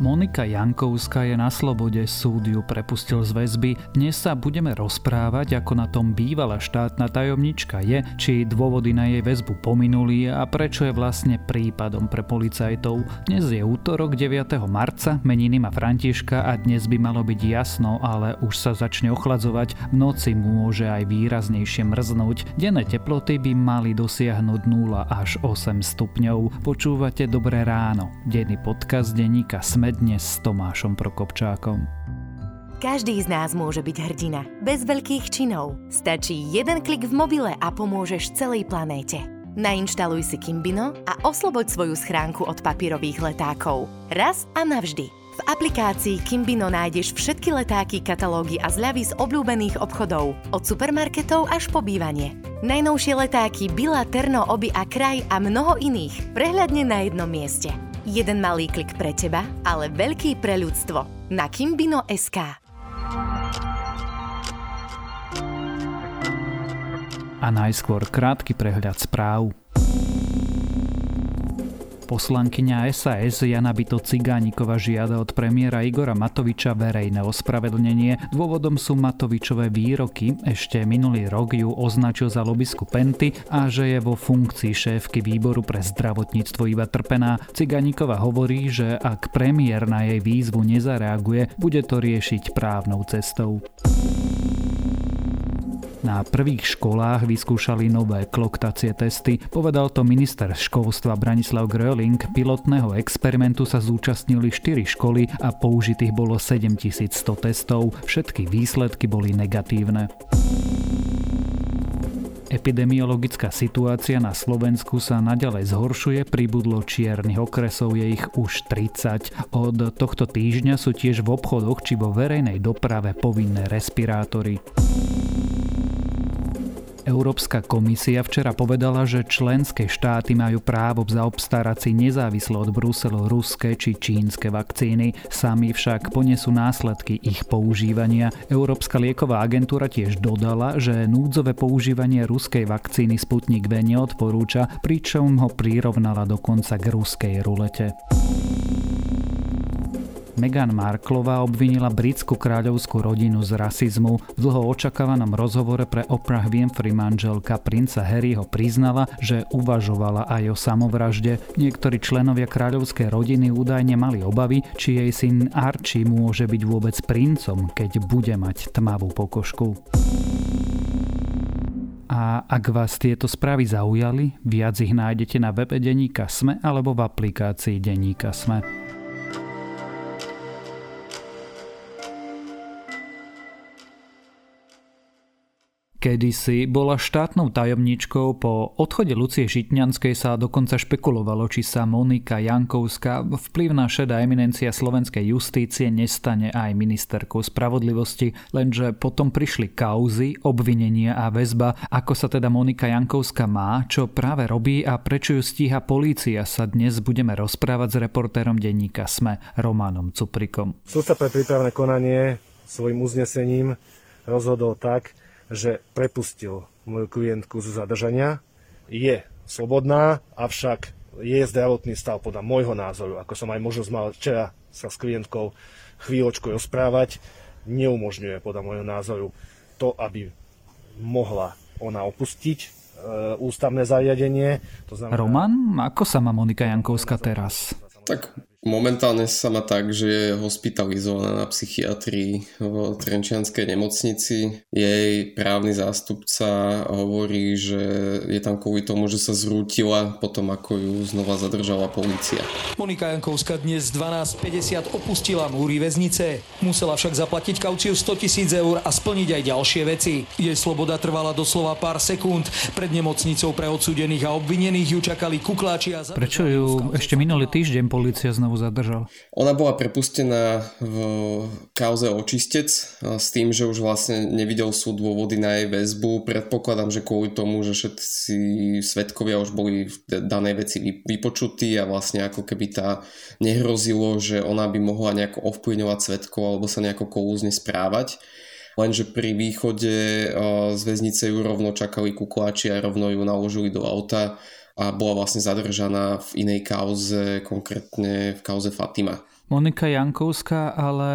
Monika Jankovská je na slobode, súd ju prepustil z väzby. Dnes sa budeme rozprávať, ako na tom bývalá štátna tajomnička je, či dôvody na jej väzbu pominuli a prečo je vlastne prípadom pre policajtov. Dnes je útorok 9. marca, meniny má Františka a dnes by malo byť jasno, ale už sa začne ochladzovať. V noci môže aj výraznejšie mrznúť. Denné teploty by mali dosiahnuť 0 až 8 stupňov. Počúvate Dobré ráno. Denný podcast denníka Sme dnes s Tomášom Prokopčákom. Každý z nás môže byť hrdina, bez veľkých činov. Stačí jeden klik v mobile a pomôžeš celej planéte. Nainštaluj si Kimbino a osloboď svoju schránku od papírových letákov. Raz a navždy. V aplikácii Kimbino nájdeš všetky letáky, katalógy a zľavy z obľúbených obchodov, od supermarketov až po bývanie. Najnovšie letáky Bila, Terno, Oby a Kraj a mnoho iných prehľadne na jednom mieste. Jeden malý klik pre teba, ale veľký pre ľudstvo. Na Kimbino.sk A najskôr krátky prehľad správ. Poslankyňa SAS Jana Bito Cigánikova žiada od premiéra Igora Matoviča verejné ospravedlnenie. Dôvodom sú Matovičové výroky. Ešte minulý rok ju označil za lobisku Penty a že je vo funkcii šéfky výboru pre zdravotníctvo iba trpená. Cigánikova hovorí, že ak premiér na jej výzvu nezareaguje, bude to riešiť právnou cestou. Na prvých školách vyskúšali nové kloktacie testy. Povedal to minister školstva Branislav Gröling. Pilotného experimentu sa zúčastnili 4 školy a použitých bolo 7100 testov. Všetky výsledky boli negatívne. Epidemiologická situácia na Slovensku sa naďalej zhoršuje, pribudlo čiernych okresov, je ich už 30. Od tohto týždňa sú tiež v obchodoch či vo verejnej doprave povinné respirátory. Európska komisia včera povedala, že členské štáty majú právo zaobstarať si nezávislo od Bruselu ruské či čínske vakcíny. Sami však ponesú následky ich používania. Európska lieková agentúra tiež dodala, že núdzové používanie ruskej vakcíny Sputnik V neodporúča, pričom ho prirovnala dokonca k ruskej rulete. Meghan Marklová obvinila britskú kráľovskú rodinu z rasizmu. V dlho očakávanom rozhovore pre Oprah Winfrey manželka princa Harryho priznala, že uvažovala aj o samovražde. Niektorí členovia kráľovskej rodiny údajne mali obavy, či jej syn Archie môže byť vôbec princom, keď bude mať tmavú pokožku. A ak vás tieto správy zaujali, viac ich nájdete na webe Deníka Sme alebo v aplikácii Deníka Sme. Kedysi bola štátnou tajomničkou, po odchode Lucie Žitňanskej sa dokonca špekulovalo, či sa Monika Jankovská, vplyvná šedá eminencia slovenskej justície, nestane aj ministerkou spravodlivosti, lenže potom prišli kauzy, obvinenia a väzba, ako sa teda Monika Jankovská má, čo práve robí a prečo ju stíha polícia, sa dnes budeme rozprávať s reportérom denníka SME, Romanom Cuprikom. Súdca pre prípravné konanie svojim uznesením rozhodol tak, že prepustil moju klientku zo zadržania. Je slobodná, avšak je zdravotný stav podľa môjho názoru, ako som aj možnosť mal včera sa s klientkou chvíľočku rozprávať, neumožňuje podľa môjho názoru to, aby mohla ona opustiť e, ústavné zariadenie. To znamená... Roman, ako sa má Monika Jankovská teraz? Tak Momentálne sa má tak, že je hospitalizovaná na psychiatrii v Trenčianskej nemocnici. Jej právny zástupca hovorí, že je tam kvôli tomu, že sa zrútila potom, ako ju znova zadržala policia. Monika Jankovská dnes 12.50 opustila múry väznice. Musela však zaplatiť kauciu 100 tisíc eur a splniť aj ďalšie veci. Jej sloboda trvala doslova pár sekúnd. Pred nemocnicou pre odsudených a obvinených ju čakali kukláči a... Prečo ju ešte minulý týždeň policia znovu znovu zadržal? Ona bola prepustená v kauze očistec s tým, že už vlastne nevidel súd dôvody na jej väzbu. Predpokladám, že kvôli tomu, že všetci svetkovia už boli v danej veci vypočutí a vlastne ako keby tá nehrozilo, že ona by mohla nejako ovplyvňovať svetkov alebo sa nejako kolúzne správať lenže pri východe z väznice ju rovno čakali kukláči a rovno ju naložili do auta a bola vlastne zadržaná v inej kauze, konkrétne v kauze Fatima. Monika Jankovská ale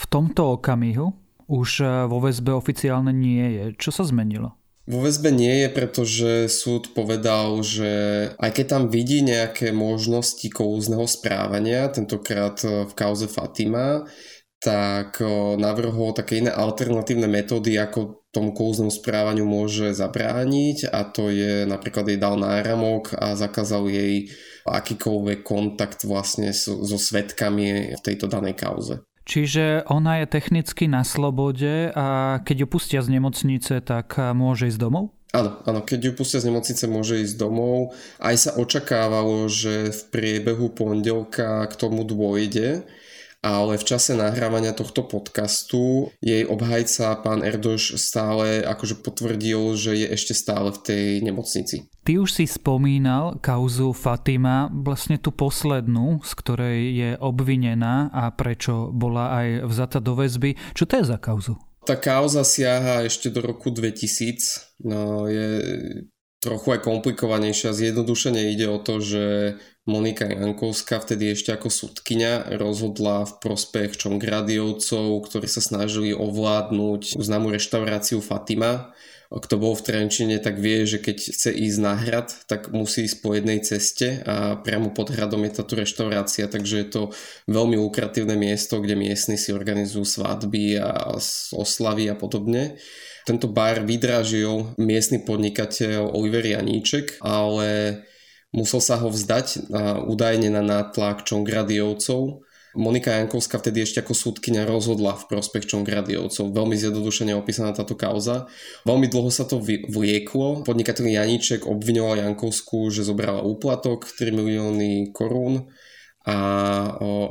v tomto okamihu už vo väzbe oficiálne nie je. Čo sa zmenilo? Vo väzbe nie je, pretože súd povedal, že aj keď tam vidí nejaké možnosti kouzného správania, tentokrát v kauze Fatima, tak navrhol také iné alternatívne metódy, ako tomu kouznému správaniu môže zabrániť a to je napríklad jej dal náramok a zakázal jej akýkoľvek kontakt vlastne so, so svetkami v tejto danej kauze. Čiže ona je technicky na slobode a keď ju pustia z nemocnice, tak môže ísť domov? Áno, áno, keď ju pustia z nemocnice, môže ísť domov. Aj sa očakávalo, že v priebehu pondelka k tomu dôjde, ale v čase nahrávania tohto podcastu jej obhajca pán Erdoš stále akože potvrdil, že je ešte stále v tej nemocnici. Ty už si spomínal kauzu Fatima, vlastne tú poslednú, z ktorej je obvinená a prečo bola aj vzata do väzby. Čo to je za kauzu? Tá kauza siaha ešte do roku 2000. No, je trochu aj komplikovanejšia. Zjednodušene ide o to, že Monika Jankovská, vtedy ešte ako sudkynia, rozhodla v prospech Čongradiovcov, ktorí sa snažili ovládnuť známu reštauráciu Fatima. Kto bol v Trenčine, tak vie, že keď chce ísť na hrad, tak musí ísť po jednej ceste a priamo pod hradom je táto reštaurácia, takže je to veľmi lukratívne miesto, kde miestni si organizujú svadby a oslavy a podobne. Tento bar vydražil miestny podnikateľ Oliver Janíček, ale Musel sa ho vzdať údajne na nátlak Čongradiovcov. Monika Jankovská vtedy ešte ako súdkynia rozhodla v prospech Čongradiovcov. Veľmi zjednodušene opísaná táto kauza. Veľmi dlho sa to vlieklo. Podnikateľ Janíček obviňoval Jankovskú, že zobrala úplatok 3 milióny korún a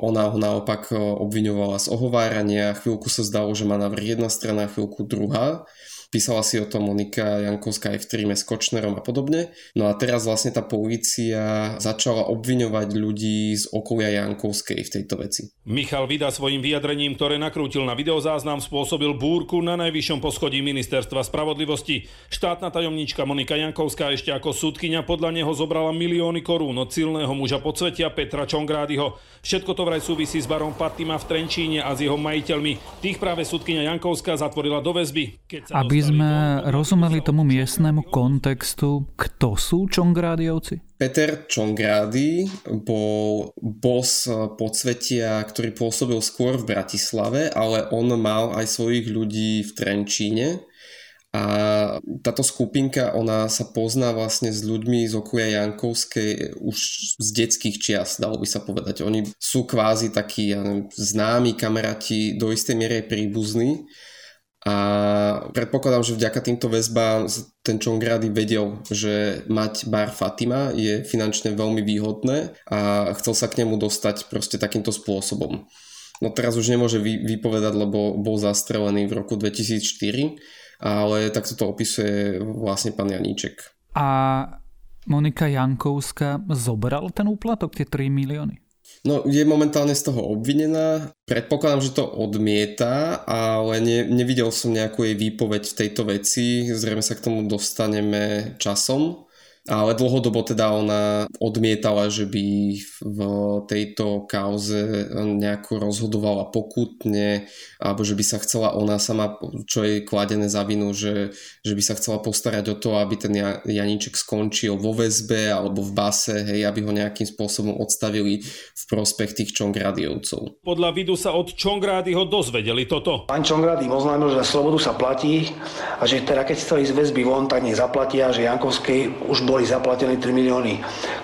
ona ho naopak obviňovala z ohovárania. Chvíľku sa zdalo, že má navrh jedna strana, chvíľku druhá. Písala si o tom Monika Jankovská aj v tríme s Kočnerom a podobne. No a teraz vlastne tá polícia začala obviňovať ľudí z okolia Jankovskej v tejto veci. Michal Vida svojim vyjadrením, ktoré nakrútil na videozáznam, spôsobil búrku na najvyššom poschodí ministerstva spravodlivosti. Štátna tajomnička Monika Jankovská ešte ako súdkyňa podľa neho zobrala milióny korún od silného muža podsvetia Petra Čongrádyho. Všetko to vraj súvisí s barom Fatima v Trenčíne a s jeho majiteľmi. Tých práve súdkyňa Jankovská zatvorila do väzby. Keď sa Aby sme rozumeli tomu miestnemu kontextu, kto sú Čongrádiovci? Peter Čongrády bol boss podsvetia, ktorý pôsobil skôr v Bratislave, ale on mal aj svojich ľudí v Trenčíne. A táto skupinka, ona sa pozná vlastne s ľuďmi z okolia Jankovskej už z detských čias, dalo by sa povedať. Oni sú kvázi takí ja neviem, známi kamaráti, do istej miery príbuzní. A predpokladám, že vďaka týmto väzbám ten Čongrady vedel, že mať bar Fatima je finančne veľmi výhodné a chcel sa k nemu dostať proste takýmto spôsobom. No teraz už nemôže vy, vypovedať, lebo bol zastrelený v roku 2004, ale takto to opisuje vlastne pán Janíček. A Monika Jankovská zobral ten úplatok, tie 3 milióny? No, je momentálne z toho obvinená. Predpokladám, že to odmieta, ale ne, nevidel som nejakú jej výpoveď v tejto veci. Zrejme sa k tomu dostaneme časom ale dlhodobo teda ona odmietala, že by v tejto kauze nejako rozhodovala pokutne alebo že by sa chcela ona sama, čo je kladené za vinu, že, že by sa chcela postarať o to, aby ten Janíček skončil vo väzbe alebo v base, hej, aby ho nejakým spôsobom odstavili v prospech tých Čongradiovcov. Podľa vidu sa od ho dozvedeli toto. Pán Čongrady oznámil, že slobodu sa platí a že teda keď chceli z väzby von, tak nech zaplatia, že Jankovskej už boli zaplatení 3 milióny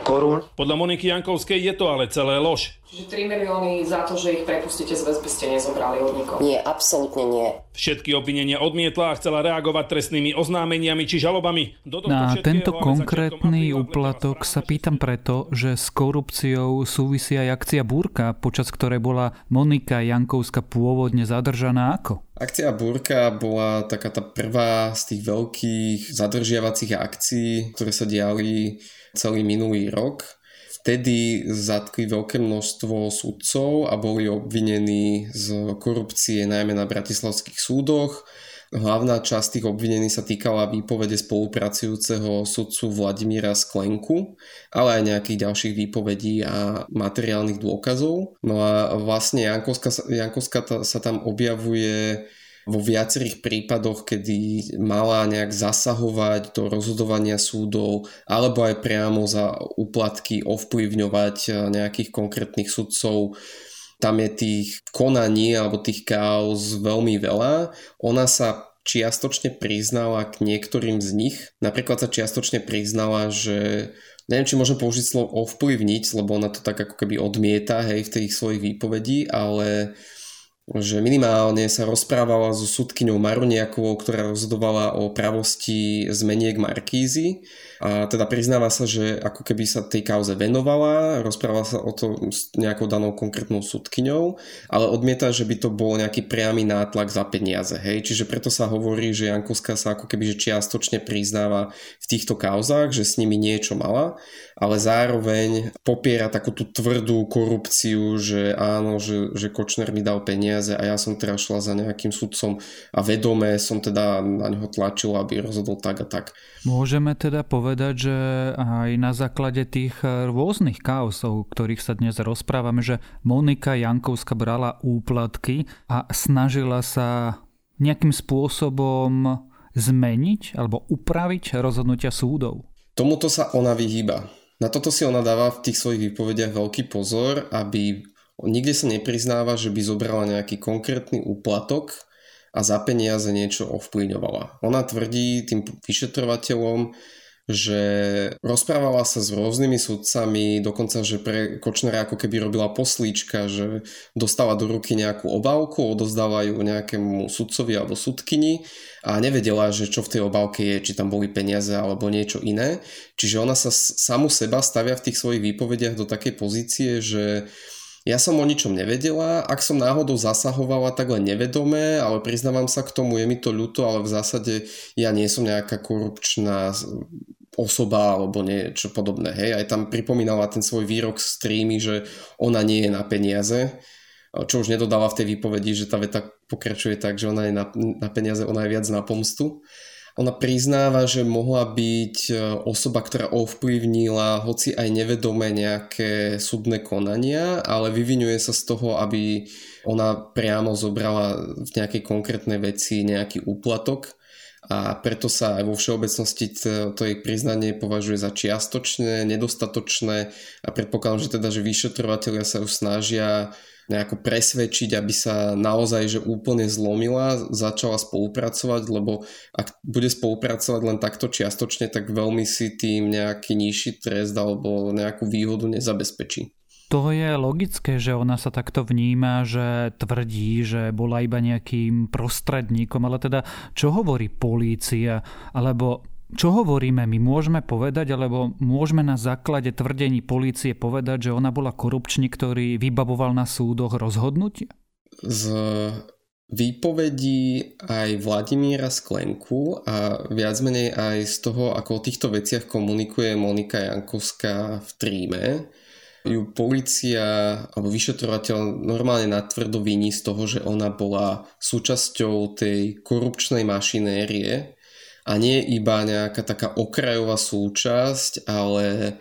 korún. Podľa Moniky Jankovskej je to ale celé lož. Čiže 3 milióny za to, že ich prepustíte z väzby ste nezobrali od nikoho? Nie, absolútne nie. Všetky obvinenia odmietla a chcela reagovať trestnými oznámeniami či žalobami. Do Na tento konkrétny úplatok sa pýtam preto, že s korupciou súvisí aj akcia Búrka, počas ktorej bola Monika Jankovská pôvodne zadržaná ako? Akcia Búrka bola taká tá prvá z tých veľkých zadržiavacích akcií, ktoré sa diali celý minulý rok vtedy zatkli veľké množstvo sudcov a boli obvinení z korupcie najmä na bratislavských súdoch. hlavná časť tých obvinení sa týkala výpovede spolupracujúceho sudcu Vladimíra Sklenku, ale aj nejakých ďalších výpovedí a materiálnych dôkazov. No a vlastne Jankovská, Jankovská sa tam objavuje vo viacerých prípadoch, kedy mala nejak zasahovať do rozhodovania súdov alebo aj priamo za úplatky ovplyvňovať eh, nejakých konkrétnych sudcov. Tam je tých konaní alebo tých kaos veľmi veľa. Ona sa čiastočne priznala k niektorým z nich. Napríklad sa čiastočne priznala, že neviem, či môžem použiť slovo ovplyvniť, lebo ona to tak ako keby odmieta hej, v tých svojich výpovedí, ale že minimálne sa rozprávala so sudkyňou Maruniakovou, ktorá rozhodovala o pravosti zmeniek Markízy a teda priznáva sa, že ako keby sa tej kauze venovala, rozpráva sa o to s nejakou danou konkrétnou súdkyňou, ale odmieta, že by to bol nejaký priamy nátlak za peniaze. Hej? Čiže preto sa hovorí, že Jankovská sa ako keby že čiastočne priznáva v týchto kauzách, že s nimi niečo mala, ale zároveň popiera takú tú tvrdú korupciu, že áno, že, že Kočner mi dal peniaze a ja som teraz šla za nejakým sudcom a vedome som teda na neho tlačil, aby rozhodol tak a tak. Môžeme teda povedať, že aj na základe tých rôznych kaosov, ktorých sa dnes rozprávame, že Monika Jankovská brala úplatky a snažila sa nejakým spôsobom zmeniť alebo upraviť rozhodnutia súdov. Tomuto sa ona vyhýba. Na toto si ona dáva v tých svojich výpovediach veľký pozor, aby nikde sa nepriznáva, že by zobrala nejaký konkrétny úplatok, a za peniaze niečo ovplyvňovala. Ona tvrdí tým vyšetrovateľom, že rozprávala sa s rôznymi sudcami, dokonca, že pre Kočnera ako keby robila poslíčka, že dostala do ruky nejakú obálku, odozdala ju nejakému sudcovi alebo sudkyni a nevedela, že čo v tej obálke je, či tam boli peniaze alebo niečo iné. Čiže ona sa samu seba stavia v tých svojich výpovediach do takej pozície, že ja som o ničom nevedela, ak som náhodou zasahovala, tak len nevedomé, ale priznávam sa k tomu, je mi to ľúto, ale v zásade ja nie som nejaká korupčná osoba alebo niečo podobné. Hej, aj tam pripomínala ten svoj výrok z streamy, že ona nie je na peniaze, čo už nedodala v tej výpovedi, že tá veta pokračuje tak, že ona je na, na peniaze, ona je viac na pomstu. Ona priznáva, že mohla byť e, osoba, ktorá ovplyvnila hoci aj nevedome nejaké súdne konania, ale vyvinuje sa z toho, aby ona priamo zobrala v nejakej konkrétnej veci nejaký úplatok a preto sa aj vo všeobecnosti to, jej priznanie považuje za čiastočné, nedostatočné a predpokladám, že teda, že vyšetrovateľia sa ju snažia nejako presvedčiť, aby sa naozaj že úplne zlomila, začala spolupracovať, lebo ak bude spolupracovať len takto čiastočne, tak veľmi si tým nejaký nižší trest alebo nejakú výhodu nezabezpečí. To je logické, že ona sa takto vníma, že tvrdí, že bola iba nejakým prostredníkom, ale teda čo hovorí polícia, alebo čo hovoríme? My môžeme povedať, alebo môžeme na základe tvrdení polície povedať, že ona bola korupčník, ktorý vybavoval na súdoch rozhodnutie? Z výpovedí aj Vladimíra Sklenku a viac menej aj z toho, ako o týchto veciach komunikuje Monika Jankovská v tríme, ju policia alebo vyšetrovateľ normálne natvrdo viní z toho, že ona bola súčasťou tej korupčnej mašinérie, a nie iba nejaká taká okrajová súčasť, ale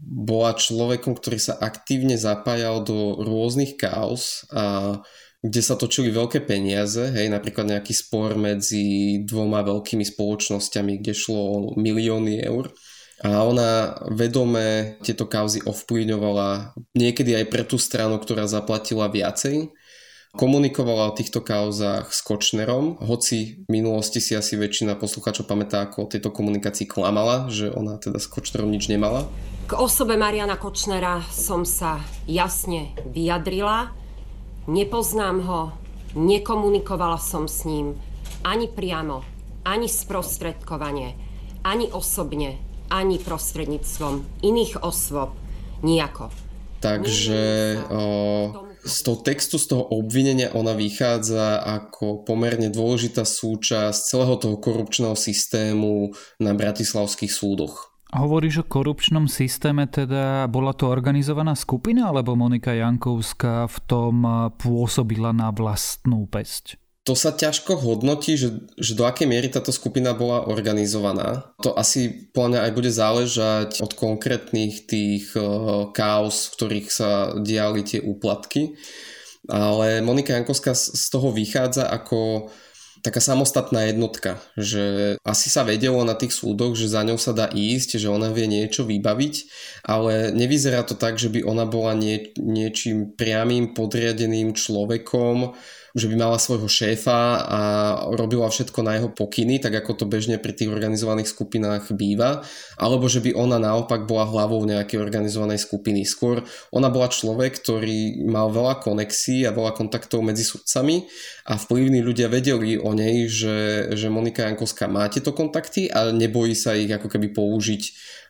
bola človekom, ktorý sa aktívne zapájal do rôznych kaos a kde sa točili veľké peniaze, hej, napríklad nejaký spor medzi dvoma veľkými spoločnosťami, kde šlo o milióny eur. A ona vedome tieto kauzy ovplyvňovala niekedy aj pre tú stranu, ktorá zaplatila viacej Komunikovala o týchto kauzách s Kočnerom, hoci v minulosti si asi väčšina poslucháčov pamätá, ako o tejto komunikácii klamala, že ona teda s Kočnerom nič nemala. K osobe Mariana Kočnera som sa jasne vyjadrila. Nepoznám ho, nekomunikovala som s ním ani priamo, ani sprostredkovanie, ani osobne, ani prostredníctvom iných osôb. Nijako. Takže o, z toho textu, z toho obvinenia ona vychádza ako pomerne dôležitá súčasť celého toho korupčného systému na bratislavských súdoch. Hovoríš o korupčnom systéme, teda bola to organizovaná skupina, alebo Monika Jankovská v tom pôsobila na vlastnú pesť? To sa ťažko hodnotí, že, že do akej miery táto skupina bola organizovaná. To asi podľa aj bude záležať od konkrétnych tých uh, chaos, v ktorých sa diali tie úplatky. Ale Monika Jankovská z toho vychádza ako taká samostatná jednotka, že asi sa vedelo na tých súdoch, že za ňou sa dá ísť, že ona vie niečo vybaviť, ale nevyzerá to tak, že by ona bola nie, niečím priamým podriadeným človekom, že by mala svojho šéfa a robila všetko na jeho pokyny, tak ako to bežne pri tých organizovaných skupinách býva, alebo že by ona naopak bola hlavou nejakej organizovanej skupiny. Skôr ona bola človek, ktorý mal veľa konexí a veľa kontaktov medzi sudcami a vplyvní ľudia vedeli o nej, že, že Monika Jankovská má tieto kontakty a nebojí sa ich ako keby použiť,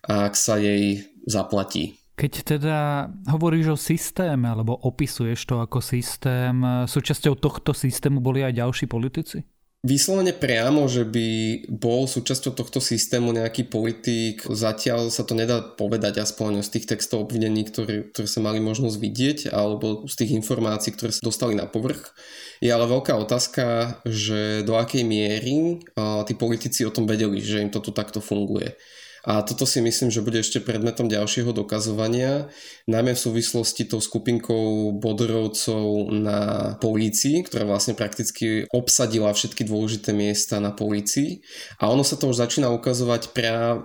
ak sa jej zaplatí. Keď teda hovoríš o systéme, alebo opisuješ to ako systém, súčasťou tohto systému boli aj ďalší politici? Vyslovene priamo, že by bol súčasťou tohto systému nejaký politik, zatiaľ sa to nedá povedať aspoň z tých textov obvinení, ktoré, ktoré sa mali možnosť vidieť, alebo z tých informácií, ktoré sa dostali na povrch. Je ale veľká otázka, že do akej miery tí politici o tom vedeli, že im to tu takto funguje. A toto si myslím, že bude ešte predmetom ďalšieho dokazovania, najmä v súvislosti tou skupinkou bodorovcov na polícii, ktorá vlastne prakticky obsadila všetky dôležité miesta na polícii. A ono sa to už začína ukazovať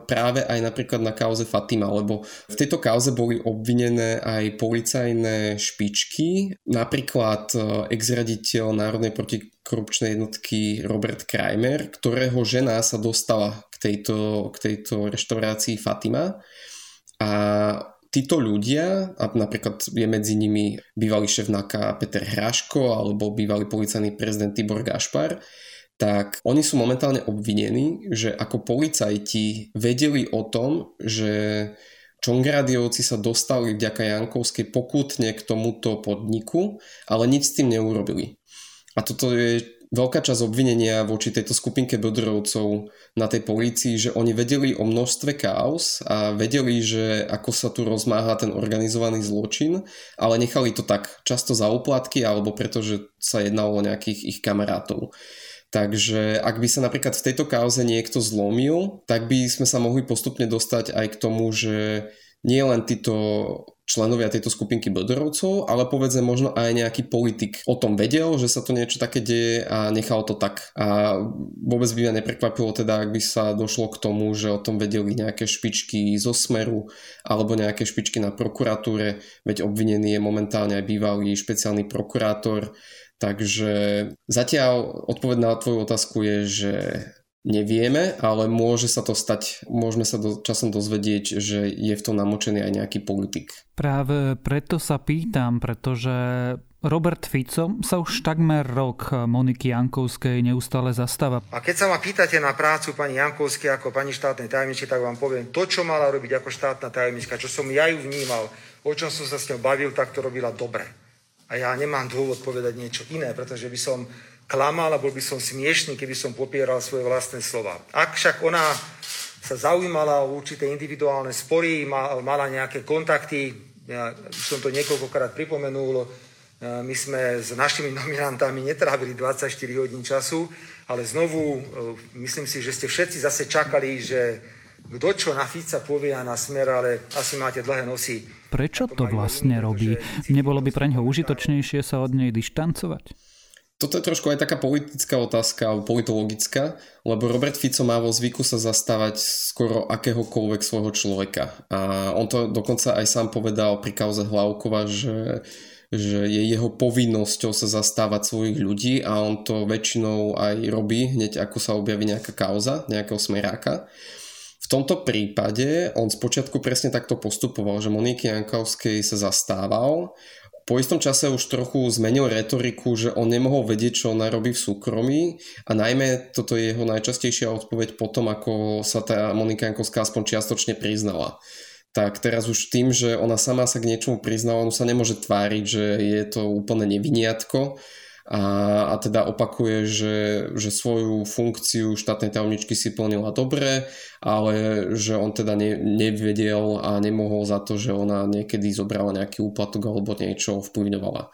práve aj napríklad na kauze Fatima, lebo v tejto kauze boli obvinené aj policajné špičky, napríklad e, exraditeľ Národnej protikorupčnej jednotky Robert Kramer, ktorého žena sa dostala tejto, k tejto reštaurácii Fatima. A títo ľudia, a napríklad je medzi nimi bývalý šéf NAKA Peter Hraško alebo bývalý policajný prezident Tibor Gašpar, tak oni sú momentálne obvinení, že ako policajti vedeli o tom, že Čongradiovci sa dostali vďaka Jankovskej pokutne k tomuto podniku, ale nič s tým neurobili. A toto je veľká časť obvinenia voči tejto skupinke bodrovcov na tej polícii, že oni vedeli o množstve chaos a vedeli, že ako sa tu rozmáha ten organizovaný zločin, ale nechali to tak často za úplatky alebo pretože sa jednalo o nejakých ich kamarátov. Takže ak by sa napríklad v tejto kauze niekto zlomil, tak by sme sa mohli postupne dostať aj k tomu, že nie len títo členovia tejto skupinky Böderovcov, ale povedzme možno aj nejaký politik o tom vedel, že sa to niečo také deje a nechal to tak. A vôbec by ma neprekvapilo teda, ak by sa došlo k tomu, že o tom vedeli nejaké špičky zo Smeru alebo nejaké špičky na prokuratúre, veď obvinený je momentálne aj bývalý špeciálny prokurátor. Takže zatiaľ odpoveď na tvoju otázku je, že nevieme, ale môže sa to stať, môžeme sa do, časom dozvedieť, že je v tom namočený aj nejaký politik. Práve preto sa pýtam, pretože Robert Fico sa už takmer rok Moniky Jankovskej neustále zastáva. A keď sa ma pýtate na prácu pani Jankovskej ako pani štátnej tajomničky, tak vám poviem, to, čo mala robiť ako štátna tajomnička, čo som ja ju vnímal, o čom som sa s ňou bavil, tak to robila dobre. A ja nemám dôvod povedať niečo iné, pretože by som klamal a bol by som smiešný, keby som popieral svoje vlastné slova. Ak však ona sa zaujímala o určité individuálne spory, mala nejaké kontakty, ja som to niekoľkokrát pripomenul, e, my sme s našimi nominantami netrávili 24 hodín času, ale znovu, e, myslím si, že ste všetci zase čakali, že kto čo na Fica povie a na smer, ale asi máte dlhé nosy. Prečo to vlastne robí? Nebolo by pre ňoho užitočnejšie sa od nej dištancovať? Toto je trošku aj taká politická otázka, alebo politologická, lebo Robert Fico má vo zvyku sa zastávať skoro akéhokoľvek svojho človeka. A on to dokonca aj sám povedal pri kauze Hlavkova, že, že je jeho povinnosťou sa zastávať svojich ľudí a on to väčšinou aj robí, hneď ako sa objaví nejaká kauza, nejakého smeráka. Tomto prípade on spočiatku presne takto postupoval, že Moniky Jankovskej sa zastával, po istom čase už trochu zmenil retoriku, že on nemohol vedieť, čo ona robí v súkromí a najmä toto je jeho najčastejšia odpoveď potom, ako sa tá Monika Jankovská aspoň čiastočne priznala. Tak teraz už tým, že ona sama sa k niečomu priznala, on sa nemôže tváriť, že je to úplne neviniatko, a, a teda opakuje, že, že svoju funkciu štátnej tajomničky si plnila dobre, ale že on teda ne, nevedel a nemohol za to, že ona niekedy zobrala nejaký úplatok alebo niečo vplyvňovala.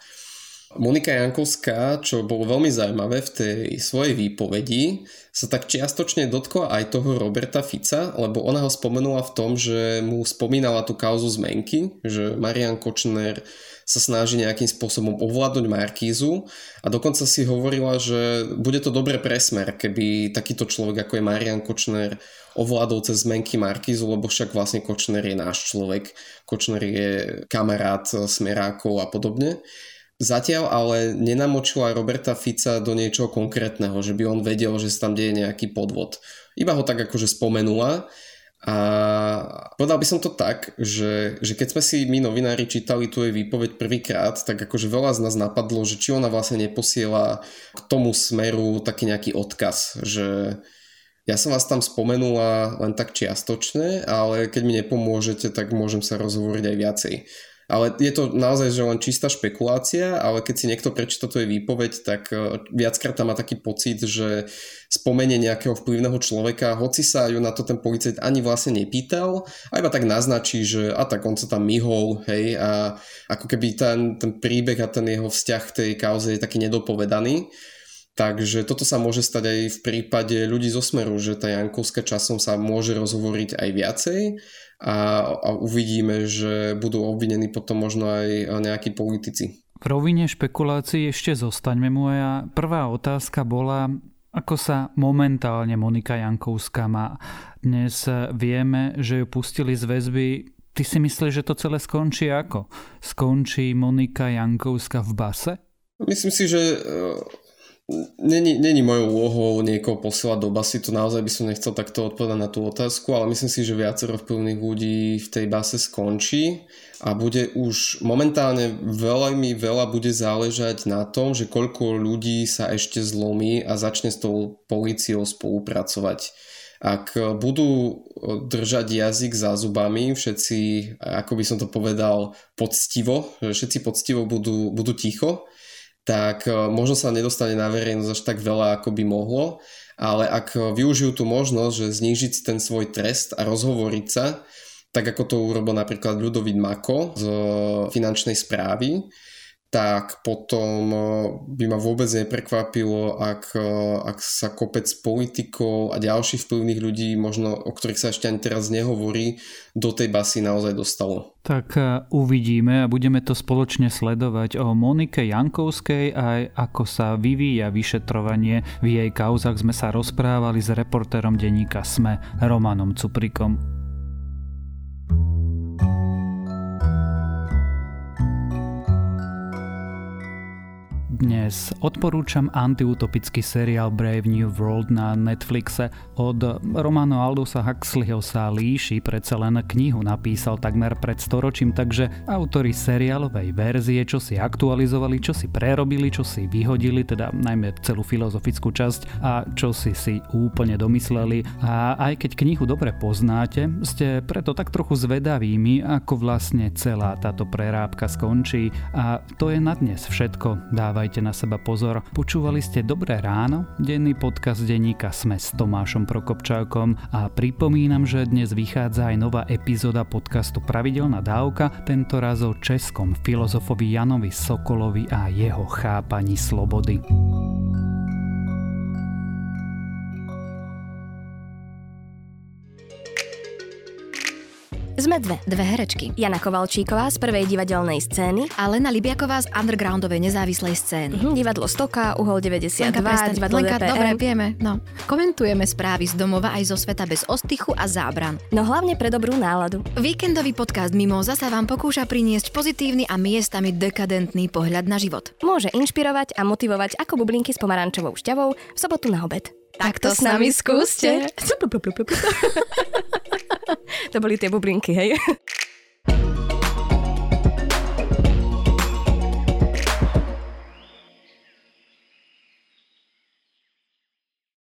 Monika Jankovská, čo bolo veľmi zaujímavé v tej svojej výpovedi, sa tak čiastočne dotkla aj toho Roberta Fica, lebo ona ho spomenula v tom, že mu spomínala tú kauzu zmenky, že Marian Kočner sa snaží nejakým spôsobom ovládnuť Markízu a dokonca si hovorila, že bude to dobre pre smer, keby takýto človek ako je Marian Kočner ovládol cez zmenky Markízu, lebo však vlastne Kočner je náš človek, Kočner je kamarát smerákov a podobne. Zatiaľ ale nenamočila Roberta Fica do niečoho konkrétneho, že by on vedel, že sa tam deje nejaký podvod. Iba ho tak akože spomenula a povedal by som to tak, že, že keď sme si my novinári čítali tu jej výpoveď prvýkrát, tak akože veľa z nás napadlo, že či ona vlastne neposiela k tomu smeru taký nejaký odkaz, že ja som vás tam spomenula len tak čiastočne, ale keď mi nepomôžete, tak môžem sa rozhovoriť aj viacej. Ale je to naozaj že len čistá špekulácia, ale keď si niekto prečíta to je výpoveď, tak e, viackrát tam má taký pocit, že spomenie nejakého vplyvného človeka, hoci sa ju na to ten policajt ani vlastne nepýtal, a iba tak naznačí, že a tak on sa tam myhol, hej, a ako keby ten, ten príbeh a ten jeho vzťah k tej kauze je taký nedopovedaný. Takže toto sa môže stať aj v prípade ľudí zo Smeru, že tá Jankovská časom sa môže rozhovoriť aj viacej a, a uvidíme, že budú obvinení potom možno aj nejakí politici. V rovine špekulácií ešte zostaňme. Moja prvá otázka bola, ako sa momentálne Monika Jankovská má. Dnes vieme, že ju pustili z väzby. Ty si myslíš, že to celé skončí ako? Skončí Monika Jankovská v base? Myslím si, že Není, není mojou úlohou niekoho posielať do basy, to naozaj by som nechcel takto odpovedať na tú otázku, ale myslím si, že viacero vplyvných ľudí v tej base skončí a bude už momentálne veľmi veľa bude záležať na tom, že koľko ľudí sa ešte zlomí a začne s tou políciou spolupracovať. Ak budú držať jazyk za zubami, všetci, ako by som to povedal, poctivo, že všetci poctivo budú, budú ticho, tak e, možno sa nedostane na verejnosť až tak veľa, ako by mohlo, ale ak využijú tú možnosť, že znížiť si ten svoj trest a rozhovoriť sa, tak ako to urobil napríklad Ľudovít Mako z finančnej správy, tak potom eh, by ma vôbec neprekvapilo, ak, eh, ak sa kopec politikov a ďalších vplyvných ľudí, možno o ktorých sa ešte ani teraz nehovorí, do tej basy naozaj dostalo. Tak eh, uvidíme a budeme to spoločne sledovať o Monike Jankovskej aj ako sa vyvíja vyšetrovanie. V jej kauzach sme sa rozprávali s reportérom denníka SME Romanom Cuprikom. Dnes odporúčam antiutopický seriál Brave New World na Netflixe. Od Romano Aldusa Huxleyho sa líši, predsa len knihu napísal takmer pred storočím, takže autori seriálovej verzie, čo si aktualizovali, čo si prerobili, čo si vyhodili, teda najmä celú filozofickú časť a čo si si úplne domysleli. A aj keď knihu dobre poznáte, ste preto tak trochu zvedavými, ako vlastne celá táto prerábka skončí. A to je na dnes všetko. Dávaj dávajte na seba pozor. Počúvali ste Dobré ráno, denný podcast denníka Sme s Tomášom Prokopčákom a pripomínam, že dnes vychádza aj nová epizóda podcastu Pravidelná dávka, tento raz o českom filozofovi Janovi Sokolovi a jeho chápaní slobody. Sme dve, dve herečky. Jana Kovalčíková z prvej divadelnej scény a Lena Libiaková z undergroundovej nezávislej scény. Uh-huh. Divadlo Stoka, Uhol 92, Lenka, divadlo Lenka, DPM. dobre, vieme. No. Komentujeme správy z domova aj zo sveta bez ostychu a zábran. No hlavne pre dobrú náladu. Víkendový podcast Mimoza sa vám pokúša priniesť pozitívny a miestami dekadentný pohľad na život. Môže inšpirovať a motivovať ako bublinky s pomarančovou šťavou v sobotu na obed. Tak to s nami skúste. to boli tie bublinky, hej?